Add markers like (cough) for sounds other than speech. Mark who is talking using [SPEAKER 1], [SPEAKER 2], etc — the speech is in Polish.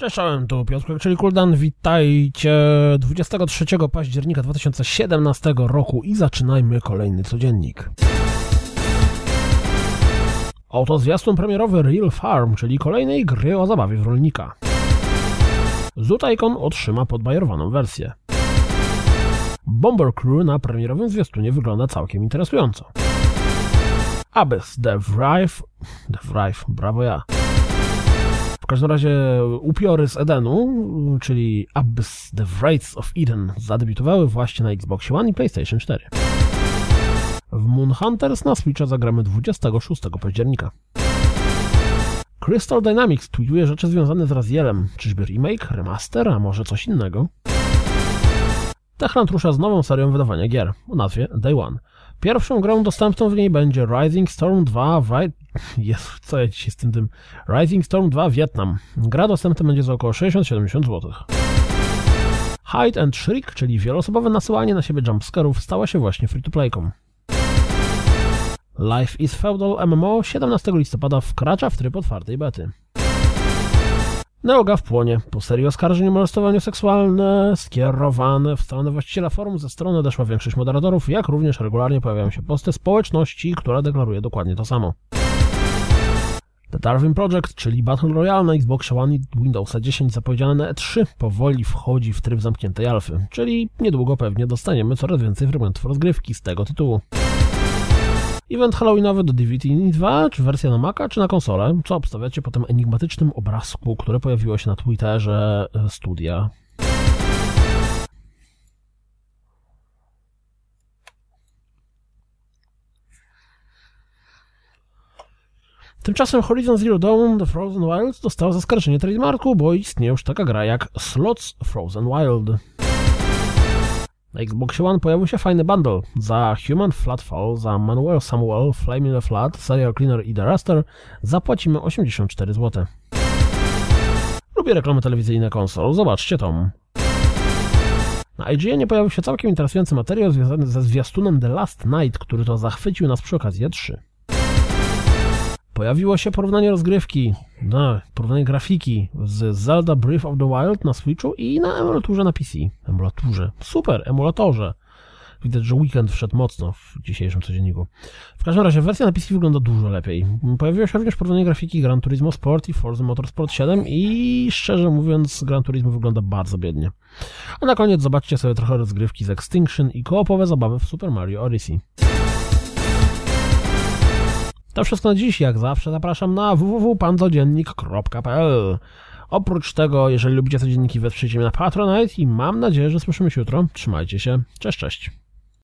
[SPEAKER 1] Cześć, tu Piotr, czyli Kuldan. Witajcie 23 października 2017 roku i zaczynajmy kolejny codziennik. Oto zwiastun premierowy Real Farm, czyli kolejnej gry o zabawie w rolnika. Zoot Icon otrzyma podbajerowaną wersję. Bomber Crew na premierowym zwiastunie wygląda całkiem interesująco. Abyss The Wraith... The Wraith, brawo ja każdym razie upiory z Edenu, czyli Abyss The Wraiths of Eden zadebiutowały właśnie na Xbox One i PlayStation 4. W Moon Hunters na Switcha zagramy 26 października. Crystal Dynamics tweetuje rzeczy związane z Razielem. Czyżby remake, remaster, a może coś innego? Techland rusza z nową serią wydawania gier o nazwie Day One. Pierwszą grą dostępną w niej będzie Rising Storm 2 (laughs) Jezu, co ja dzisiaj z tym tym... Rising Storm 2 Vietnam. Gra dostępna będzie za około 60-70 zł. Hide and Shriek, czyli wieloosobowe nasyłanie na siebie jumpscarów, stała się właśnie free-to-playką. Life is Feudal MMO 17 listopada wkracza w tryb otwartej bety. Neoga w płonie. Po serii oskarżeń o molestowanie seksualne skierowane w stronę właściciela forum ze strony odeszła większość moderatorów, jak również regularnie pojawiają się posty społeczności, która deklaruje dokładnie to samo. The Darwin Project, czyli Battle Royale na Xbox One i Windowsa 10 zapowiedziane na E3, powoli wchodzi w tryb zamkniętej alfy, czyli niedługo pewnie dostaniemy coraz więcej fragmentów rozgrywki z tego tytułu. Event Halloweenowy do Divinity 2, czy wersja na Maca, czy na konsolę, co obstawiacie po tym enigmatycznym obrazku, które pojawiło się na Twitterze e, studia Tymczasem Horizon Zero Dawn The Frozen Wilds dostała zaskarżenie trademarku, bo istnieje już taka gra jak Slots Frozen Wild. Na Xbox One pojawił się fajny bundle. Za Human Flatfall, za Manuel Samuel, Flame in the Flat, Serial Cleaner i The Raster zapłacimy 84 zł. Lubię reklamy telewizyjne konsol, zobaczcie tom. Na IGN pojawił się całkiem interesujący materiał związany ze zwiastunem The Last Night, który to zachwycił nas przy okazji E3. Pojawiło się porównanie rozgrywki, no, porównanie grafiki z Zelda Breath of the Wild na Switchu i na emulaturze na PC. Emulaturze. Super, emulatorze. Widać, że weekend wszedł mocno w dzisiejszym codzienniku. W każdym razie wersja na PC wygląda dużo lepiej. Pojawiło się również porównanie grafiki Gran Turismo Sport i Forza Motorsport 7 i szczerze mówiąc Gran Turismo wygląda bardzo biednie. A na koniec zobaczcie sobie trochę rozgrywki z Extinction i koopowe zabawy w Super Mario Odyssey. To wszystko na dziś, jak zawsze zapraszam na www.pancodziennik.pl Oprócz tego, jeżeli lubicie codzienniki, wesprzyjcie mnie na Patronite i mam nadzieję, że słyszymy się jutro. Trzymajcie się. Cześć, cześć.